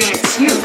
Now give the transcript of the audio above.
dance. You